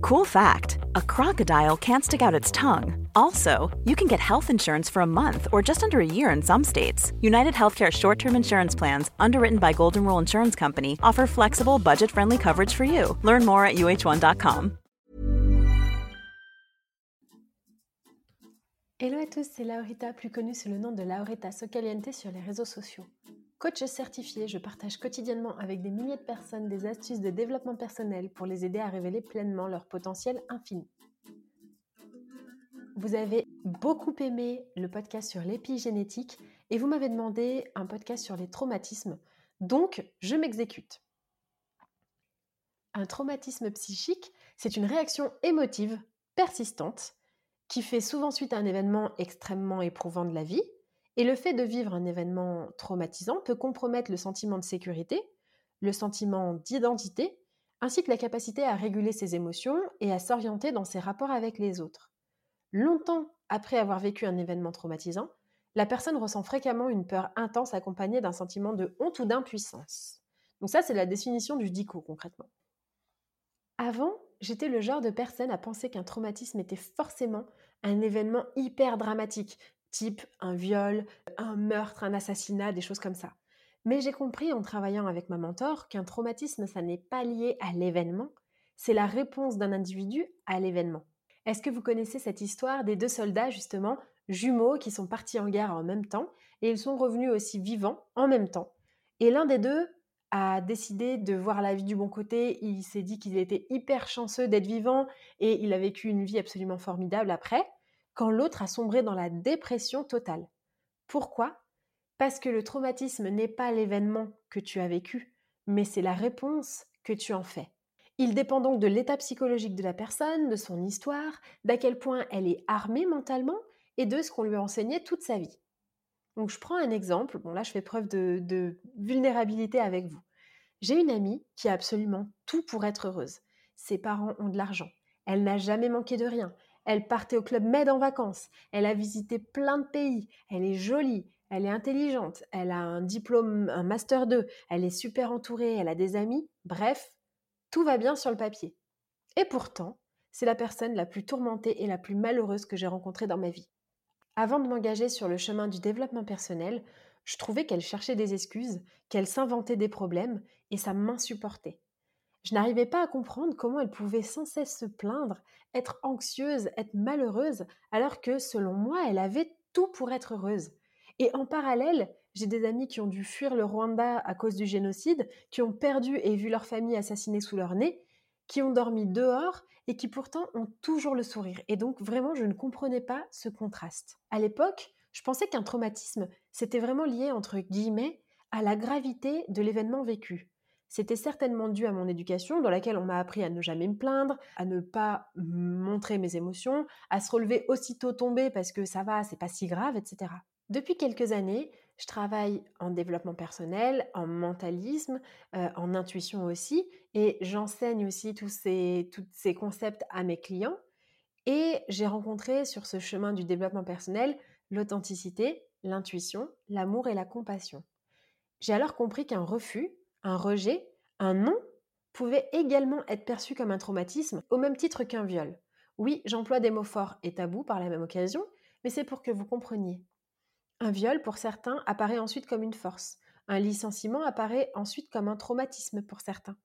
Cool fact a crocodile can't stick out its tongue. Also, you can get health insurance for a month or just under a year in some states. United Healthcare short term insurance plans, underwritten by Golden Rule Insurance Company, offer flexible, budget friendly coverage for you. Learn more at uh1.com. Hello à tous, c'est Laurita, plus connue sous le nom de Laurita Socaliente sur les réseaux sociaux. Coach certifié, je partage quotidiennement avec des milliers de personnes des astuces de développement personnel pour les aider à révéler pleinement leur potentiel infini. Vous avez beaucoup aimé le podcast sur l'épigénétique et vous m'avez demandé un podcast sur les traumatismes, donc je m'exécute. Un traumatisme psychique, c'est une réaction émotive persistante qui fait souvent suite à un événement extrêmement éprouvant de la vie et le fait de vivre un événement traumatisant peut compromettre le sentiment de sécurité, le sentiment d'identité, ainsi que la capacité à réguler ses émotions et à s'orienter dans ses rapports avec les autres. Longtemps après avoir vécu un événement traumatisant, la personne ressent fréquemment une peur intense accompagnée d'un sentiment de honte ou d'impuissance. Donc ça, c'est la définition du DICO concrètement. Avant, j'étais le genre de personne à penser qu'un traumatisme était forcément un événement hyper dramatique, type un viol, un meurtre, un assassinat, des choses comme ça. Mais j'ai compris en travaillant avec ma mentor qu'un traumatisme, ça n'est pas lié à l'événement, c'est la réponse d'un individu à l'événement. Est-ce que vous connaissez cette histoire des deux soldats, justement, jumeaux, qui sont partis en guerre en même temps, et ils sont revenus aussi vivants en même temps? Et l'un des deux a décidé de voir la vie du bon côté, il s'est dit qu'il était hyper chanceux d'être vivant, et il a vécu une vie absolument formidable après quand l'autre a sombré dans la dépression totale. Pourquoi? Parce que le traumatisme n'est pas l'événement que tu as vécu, mais c'est la réponse que tu en fais. Il dépend donc de l'état psychologique de la personne, de son histoire, d'à quel point elle est armée mentalement et de ce qu'on lui a enseigné toute sa vie. Donc je prends un exemple, bon là je fais preuve de, de vulnérabilité avec vous. J'ai une amie qui a absolument tout pour être heureuse. Ses parents ont de l'argent. Elle n'a jamais manqué de rien. Elle partait au club Med en vacances. Elle a visité plein de pays. Elle est jolie. Elle est intelligente. Elle a un diplôme, un master 2. Elle est super entourée. Elle a des amis. Bref, tout va bien sur le papier. Et pourtant, c'est la personne la plus tourmentée et la plus malheureuse que j'ai rencontrée dans ma vie. Avant de m'engager sur le chemin du développement personnel, je trouvais qu'elle cherchait des excuses, qu'elle s'inventait des problèmes, et ça m'insupportait. Je n'arrivais pas à comprendre comment elle pouvait sans cesse se plaindre, être anxieuse, être malheureuse, alors que, selon moi, elle avait tout pour être heureuse. Et en parallèle, j'ai des amis qui ont dû fuir le Rwanda à cause du génocide, qui ont perdu et vu leur famille assassinée sous leur nez, qui ont dormi dehors et qui pourtant ont toujours le sourire. Et donc vraiment, je ne comprenais pas ce contraste. À l'époque, je pensais qu'un traumatisme, c'était vraiment lié, entre guillemets, à la gravité de l'événement vécu. C'était certainement dû à mon éducation, dans laquelle on m'a appris à ne jamais me plaindre, à ne pas montrer mes émotions, à se relever aussitôt tombé parce que ça va, c'est pas si grave, etc. Depuis quelques années, je travaille en développement personnel, en mentalisme, euh, en intuition aussi, et j'enseigne aussi tous ces, tous ces concepts à mes clients. Et j'ai rencontré sur ce chemin du développement personnel l'authenticité, l'intuition, l'amour et la compassion. J'ai alors compris qu'un refus, un rejet, un non pouvait également être perçu comme un traumatisme au même titre qu'un viol. Oui, j'emploie des mots forts et tabous par la même occasion, mais c'est pour que vous compreniez. Un viol, pour certains, apparaît ensuite comme une force. Un licenciement apparaît ensuite comme un traumatisme pour certains.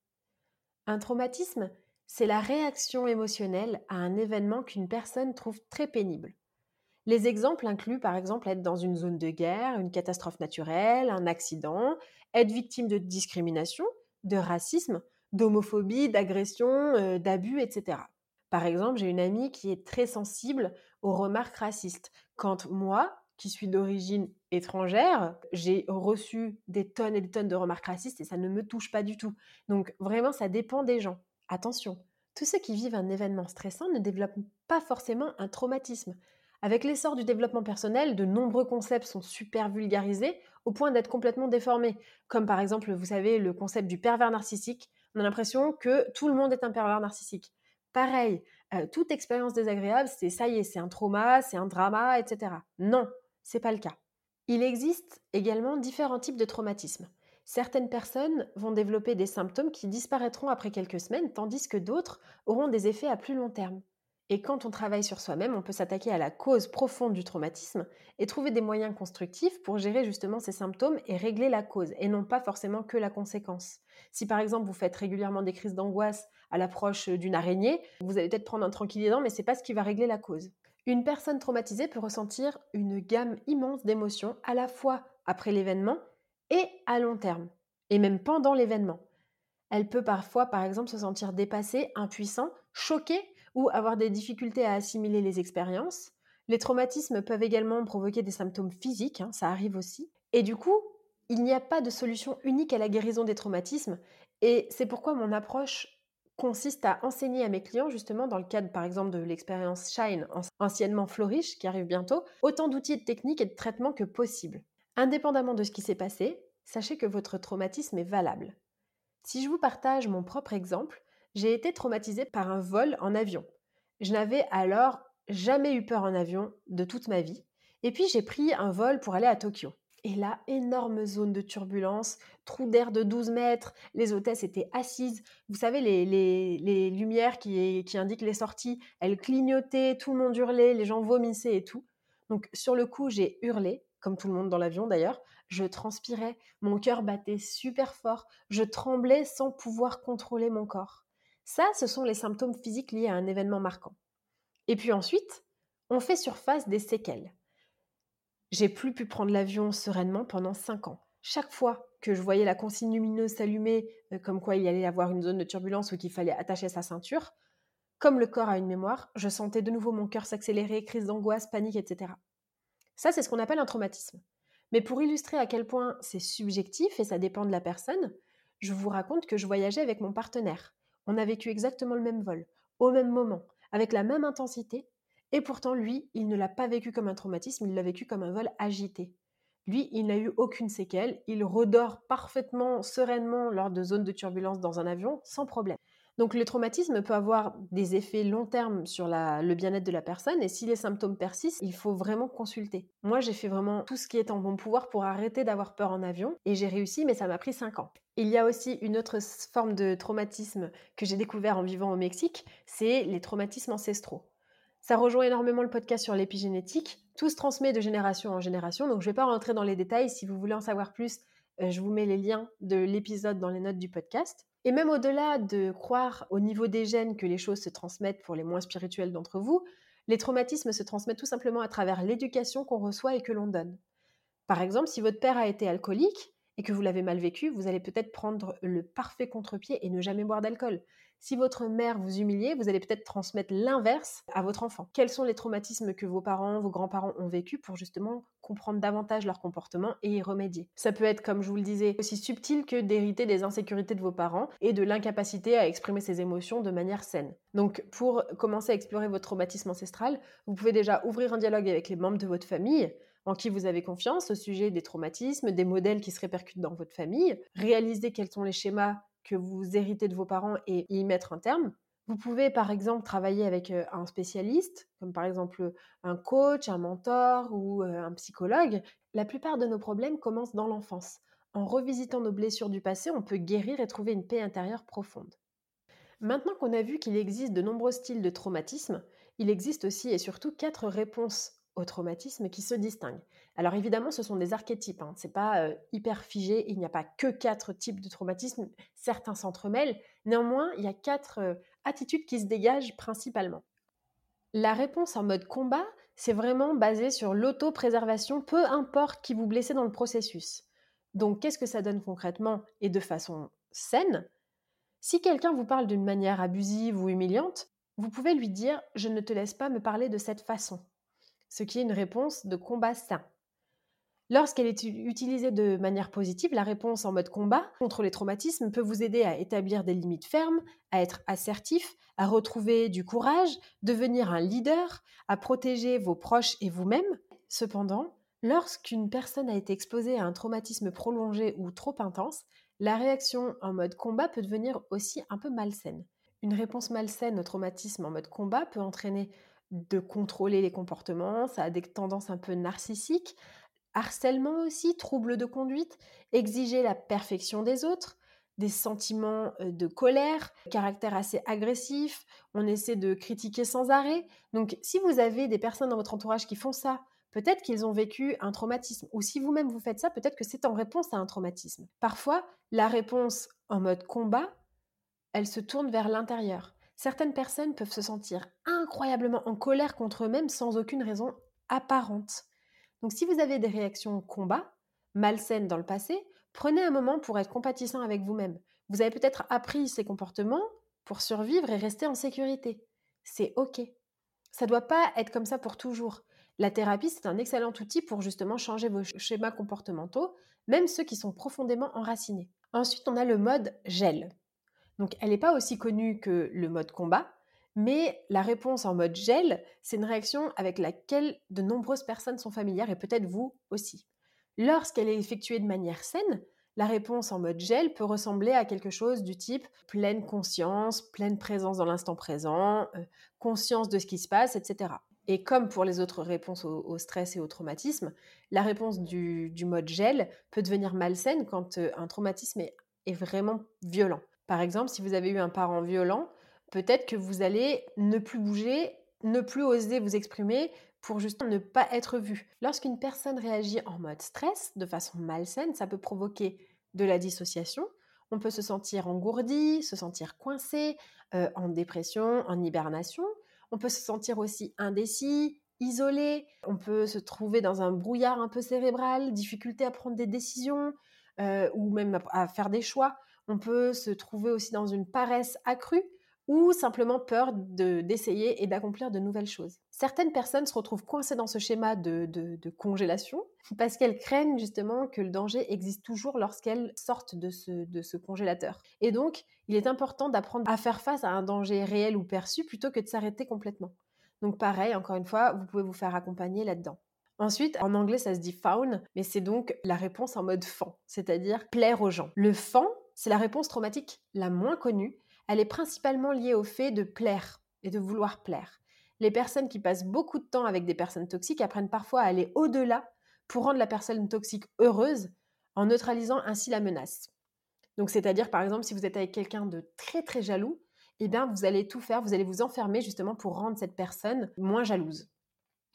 Un traumatisme, c'est la réaction émotionnelle à un événement qu'une personne trouve très pénible. Les exemples incluent par exemple être dans une zone de guerre, une catastrophe naturelle, un accident, être victime de discrimination, de racisme, d'homophobie, d'agression, euh, d'abus, etc. Par exemple, j'ai une amie qui est très sensible aux remarques racistes. Quand moi, qui suis d'origine étrangère, j'ai reçu des tonnes et des tonnes de remarques racistes et ça ne me touche pas du tout. Donc vraiment, ça dépend des gens. Attention, tous ceux qui vivent un événement stressant ne développent pas forcément un traumatisme. Avec l'essor du développement personnel, de nombreux concepts sont super vulgarisés au point d'être complètement déformés. Comme par exemple, vous savez, le concept du pervers narcissique. On a l'impression que tout le monde est un pervers narcissique. Pareil, euh, toute expérience désagréable, c'est ça y est, c'est un trauma, c'est un drama, etc. Non, c'est pas le cas. Il existe également différents types de traumatismes. Certaines personnes vont développer des symptômes qui disparaîtront après quelques semaines, tandis que d'autres auront des effets à plus long terme. Et quand on travaille sur soi-même, on peut s'attaquer à la cause profonde du traumatisme et trouver des moyens constructifs pour gérer justement ces symptômes et régler la cause, et non pas forcément que la conséquence. Si par exemple vous faites régulièrement des crises d'angoisse à l'approche d'une araignée, vous allez peut-être prendre un tranquillisant, mais ce n'est pas ce qui va régler la cause. Une personne traumatisée peut ressentir une gamme immense d'émotions à la fois après l'événement et à long terme, et même pendant l'événement. Elle peut parfois, par exemple, se sentir dépassée, impuissant, choquée ou avoir des difficultés à assimiler les expériences. Les traumatismes peuvent également provoquer des symptômes physiques, hein, ça arrive aussi. Et du coup, il n'y a pas de solution unique à la guérison des traumatismes. Et c'est pourquoi mon approche consiste à enseigner à mes clients, justement dans le cadre par exemple de l'expérience Shine, anciennement Flourish, qui arrive bientôt, autant d'outils de techniques et de traitements que possible. Indépendamment de ce qui s'est passé, sachez que votre traumatisme est valable. Si je vous partage mon propre exemple, j'ai été traumatisée par un vol en avion. Je n'avais alors jamais eu peur en avion de toute ma vie. Et puis j'ai pris un vol pour aller à Tokyo. Et là, énorme zone de turbulence, trou d'air de 12 mètres, les hôtesses étaient assises. Vous savez, les, lumières qui, qui, indiquent les sorties, elles clignotaient, tout le monde hurlait, les gens vomissaient et tout. Donc sur le coup, j'ai hurlé, comme tout le monde dans l'avion d'ailleurs. Je transpirais, mon cœur battait super fort, je tremblais sans pouvoir contrôler mon corps. Ça, ce sont les symptômes physiques liés à un événement marquant. Et puis ensuite, on fait surface des séquelles. J'ai plus pu prendre l'avion sereinement pendant 5 ans. Chaque fois que je voyais la consigne lumineuse s'allumer, euh, comme quoi il allait y avoir une zone de turbulence ou qu'il fallait attacher sa ceinture, comme le corps a une mémoire, je sentais de nouveau mon cœur s'accélérer, crise d'angoisse, panique, etc. Ça, c'est ce qu'on appelle un traumatisme. Mais pour illustrer à quel point c'est subjectif et ça dépend de la personne, je vous raconte que je voyageais avec mon partenaire. On a vécu exactement le même vol, au même moment, avec la même intensité, et pourtant lui, il ne l'a pas vécu comme un traumatisme, il l'a vécu comme un vol agité. Lui, il n'a eu aucune séquelle, il redort parfaitement, sereinement lors de zones de turbulence dans un avion, sans problème. Donc le traumatisme peut avoir des effets long terme sur le bien-être de la personne et si les symptômes persistent, il faut vraiment consulter. Moi, j'ai fait vraiment tout ce qui est en mon pouvoir pour arrêter d'avoir peur en avion et j'ai réussi, mais ça m'a pris 5 ans. Il y a aussi une autre forme de traumatisme que j'ai découvert en vivant au Mexique, c'est les traumatismes ancestraux. Ça rejoint énormément le podcast sur l'épigénétique. Tout se transmet de génération en génération, donc je ne vais pas rentrer dans les détails. Si vous voulez en savoir plus, je vous mets les liens de l'épisode dans les notes du podcast. Et même au-delà de croire au niveau des gènes que les choses se transmettent pour les moins spirituels d'entre vous, les traumatismes se transmettent tout simplement à travers l'éducation qu'on reçoit et que l'on donne. Par exemple, si votre père a été alcoolique et que vous l'avez mal vécu, vous allez peut-être prendre le parfait contre-pied et ne jamais boire d'alcool. Si votre mère vous humiliait, vous allez peut-être transmettre l'inverse à votre enfant. Quels sont les traumatismes que vos parents, vos grands-parents ont vécu pour justement comprendre davantage leur comportement et y remédier? Ça peut être, comme je vous le disais, aussi subtil que d'hériter des insécurités de vos parents et de l'incapacité à exprimer ses émotions de manière saine. Donc, pour commencer à explorer votre traumatisme ancestral, vous pouvez déjà ouvrir un dialogue avec les membres de votre famille en qui vous avez confiance au sujet des traumatismes, des modèles qui se répercutent dans votre famille, réaliser quels sont les schémas que vous héritez de vos parents et y mettre un terme. Vous pouvez par exemple travailler avec un spécialiste, comme par exemple un coach, un mentor ou un psychologue. La plupart de nos problèmes commencent dans l'enfance. En revisitant nos blessures du passé, on peut guérir et trouver une paix intérieure profonde. Maintenant qu'on a vu qu'il existe de nombreux styles de traumatisme, il existe aussi et surtout quatre réponses au traumatisme qui se distinguent. Alors évidemment, ce sont des archétypes, hein. c'est pas hyper figé, il n'y a pas que quatre types de traumatisme, certains s'entremêlent. Néanmoins, il y a quatre attitude qui se dégage principalement. La réponse en mode combat, c'est vraiment basé sur l'auto-préservation, peu importe qui vous blessez dans le processus. Donc, qu'est-ce que ça donne concrètement et de façon saine? Si quelqu'un vous parle d'une manière abusive ou humiliante, vous pouvez lui dire ⁇ Je ne te laisse pas me parler de cette façon ⁇ ce qui est une réponse de combat sain. Lorsqu'elle est utilisée de manière positive, la réponse en mode combat contre les traumatismes peut vous aider à établir des limites fermes, à être assertif, à retrouver du courage, devenir un leader, à protéger vos proches et vous-même. Cependant, lorsqu'une personne a été exposée à un traumatisme prolongé ou trop intense, la réaction en mode combat peut devenir aussi un peu malsaine. Une réponse malsaine au traumatisme en mode combat peut entraîner de contrôler les comportements, ça a des tendances un peu narcissiques, harcèlement aussi, troubles de conduite, exiger la perfection des autres, des sentiments de colère, caractère assez agressif, on essaie de critiquer sans arrêt. Donc si vous avez des personnes dans votre entourage qui font ça, peut-être qu'ils ont vécu un traumatisme. Ou si vous-même vous faites ça, peut-être que c'est en réponse à un traumatisme. Parfois, la réponse en mode combat, elle se tourne vers l'intérieur. Certaines personnes peuvent se sentir incroyablement en colère contre eux-mêmes sans aucune raison apparente. Donc si vous avez des réactions combat, malsaines dans le passé, prenez un moment pour être compatissant avec vous-même. Vous avez peut-être appris ces comportements pour survivre et rester en sécurité. C'est OK. Ça ne doit pas être comme ça pour toujours. La thérapie, c'est un excellent outil pour justement changer vos schémas comportementaux, même ceux qui sont profondément enracinés. Ensuite, on a le mode gel. Donc, elle n'est pas aussi connue que le mode combat, mais la réponse en mode gel, c'est une réaction avec laquelle de nombreuses personnes sont familières et peut-être vous aussi. Lorsqu'elle est effectuée de manière saine, la réponse en mode gel peut ressembler à quelque chose du type pleine conscience, pleine présence dans l'instant présent, euh, conscience de ce qui se passe, etc. Et comme pour les autres réponses au, stress et au traumatisme, la réponse du, mode gel peut devenir malsaine quand euh, un traumatisme est vraiment violent. Par exemple, si vous avez eu un parent violent, peut-être que vous allez ne plus bouger, ne plus oser vous exprimer pour justement ne pas être vu. Lorsqu'une personne réagit en mode stress, de façon malsaine, ça peut provoquer de la dissociation. On peut se sentir engourdi, se sentir coincé, euh, en dépression, en hibernation. On peut se sentir aussi indécis, isolé. On peut se trouver dans un brouillard un peu cérébral, difficulté à prendre des décisions euh, ou même à faire des choix. On peut se trouver aussi dans une paresse accrue ou simplement peur d'essayer et d'accomplir de nouvelles choses. Certaines personnes se retrouvent coincées dans ce schéma de, congélation parce qu'elles craignent justement que le danger existe toujours lorsqu'elles sortent de ce, de ce congélateur. Et donc, il est important d'apprendre à faire face à un danger réel ou perçu plutôt que de s'arrêter complètement. Donc pareil, encore une fois, vous pouvez vous faire accompagner là-dedans. Ensuite, en anglais, ça se dit faun, mais c'est donc la réponse en mode fan, c'est-à-dire plaire aux gens. Le fan, c'est la réponse traumatique la moins connue elle est principalement liée au fait de plaire et de vouloir plaire. Les personnes qui passent beaucoup de temps avec des personnes toxiques apprennent parfois à aller au-delà pour rendre la personne toxique heureuse en neutralisant ainsi la menace. Donc c'est-à-dire par exemple si vous êtes avec quelqu'un de très très jaloux, eh bien vous allez tout faire, vous allez vous enfermer justement pour rendre cette personne moins jalouse.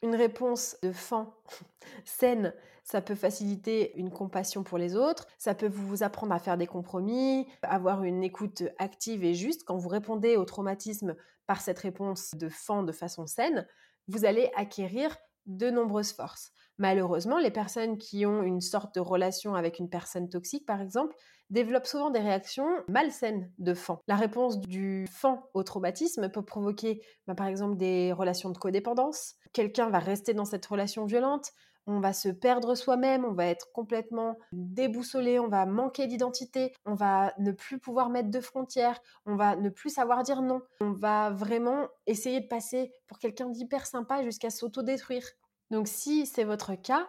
Une réponse de fan saine, ça peut faciliter une compassion pour les autres, ça peut vous apprendre à faire des compromis, avoir une écoute active et juste. Quand vous répondez au traumatisme par cette réponse de fan de façon saine, vous allez acquérir de nombreuses forces. Malheureusement, les personnes qui ont une sorte de relation avec une personne toxique, par exemple, développent souvent des réactions malsaines de fan. La réponse du fan au traumatisme peut provoquer, bah, par exemple, des relations de codépendance. Quelqu'un va rester dans cette relation violente, on va se perdre soi-même, on va être complètement déboussolé, on va manquer d'identité, on va ne plus pouvoir mettre de frontières, on va ne plus savoir dire non, on va vraiment essayer de passer pour quelqu'un d'hyper sympa jusqu'à s'autodétruire. Donc si c'est votre cas,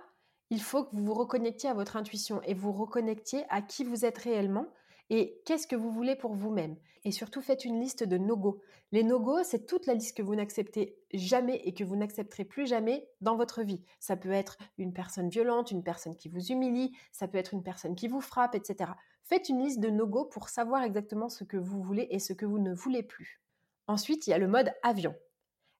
il faut que vous vous reconnectiez à votre intuition et vous reconnectiez à qui vous êtes réellement et qu'est-ce que vous voulez pour vous-même. Et surtout, faites une liste de no-go. Les no-go, c'est toute la liste que vous n'acceptez jamais et que vous n'accepterez plus jamais dans votre vie. Ça peut être une personne violente, une personne qui vous humilie, ça peut être une personne qui vous frappe, etc. Faites une liste de no-go pour savoir exactement ce que vous voulez et ce que vous ne voulez plus. Ensuite, il y a le mode avion.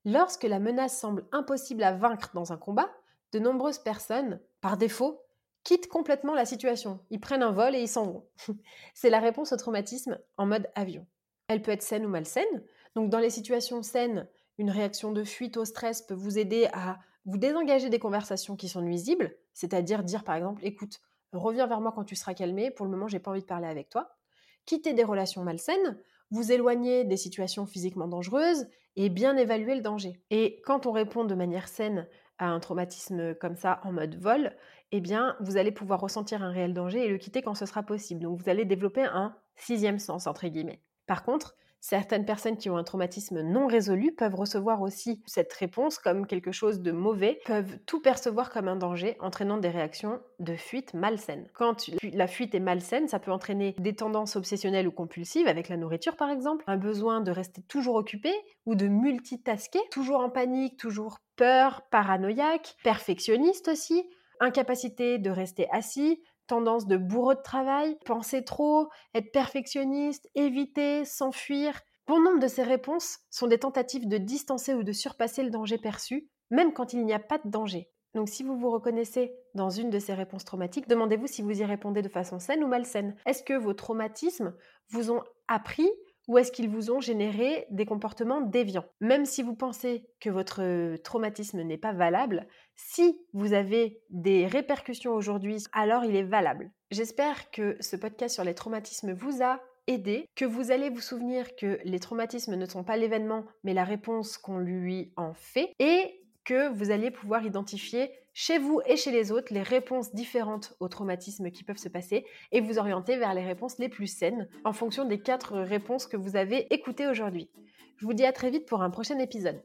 Lorsque la menace semble impossible à vaincre dans un combat, de nombreuses personnes, par défaut, quittent complètement la situation. Ils prennent un vol et ils s'en vont. C'est la réponse au traumatisme en mode avion. Elle peut être saine ou malsaine. Donc dans les situations saines, une réaction de fuite au stress peut vous aider à vous désengager des conversations qui sont nuisibles, c'est-à-dire dire par exemple écoute, reviens vers moi quand tu seras calmé, pour le moment j'ai pas envie de parler avec toi. Quitter des relations malsaines, vous éloigner des situations physiquement dangereuses et bien évaluer le danger. Et quand on répond de manière saine à un traumatisme comme ça en mode vol, eh bien, vous allez pouvoir ressentir un réel danger et le quitter quand ce sera possible. Donc, vous allez développer un sixième sens, entre guillemets. Par contre, Certaines personnes qui ont un traumatisme non résolu peuvent recevoir aussi cette réponse comme quelque chose de mauvais, peuvent tout percevoir comme un danger, entraînant des réactions de fuite malsaines. Quand la fuite est malsaine, ça peut entraîner des tendances obsessionnelles ou compulsives, avec la nourriture par exemple, un besoin de rester toujours occupé ou de multitasker, toujours en panique, toujours peur, paranoïaque, perfectionniste aussi, incapacité de rester assis, tendance de bourreau de travail, penser trop, être perfectionniste, éviter, s'enfuir. Bon nombre de ces réponses sont des tentatives de distancer ou de surpasser le danger perçu, même quand il n'y a pas de danger. Donc si vous vous reconnaissez dans une de ces réponses traumatiques, demandez-vous si vous y répondez de façon saine ou malsaine. Est-ce que vos traumatismes vous ont appris ou est-ce qu'ils vous ont généré des comportements déviants? Même si vous pensez que votre euh, traumatisme n'est pas valable, si vous avez des répercussions aujourd'hui, alors il est valable. J'espère que ce podcast sur les traumatismes vous a aidé, que vous allez vous souvenir que les traumatismes ne sont pas l'événement, mais la réponse qu'on lui en fait, et que vous allez pouvoir identifier chez vous et chez les autres les réponses différentes aux traumatismes qui peuvent se passer et vous orienter vers les réponses les plus saines en fonction des quatre réponses que vous avez écoutées aujourd'hui. Je vous dis à très vite pour un prochain épisode.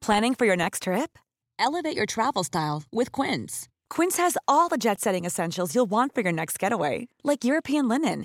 Planning for your next trip? Elevate your travel style with Quince. Quince has all the jet setting essentials you'll want for your next getaway, like European linen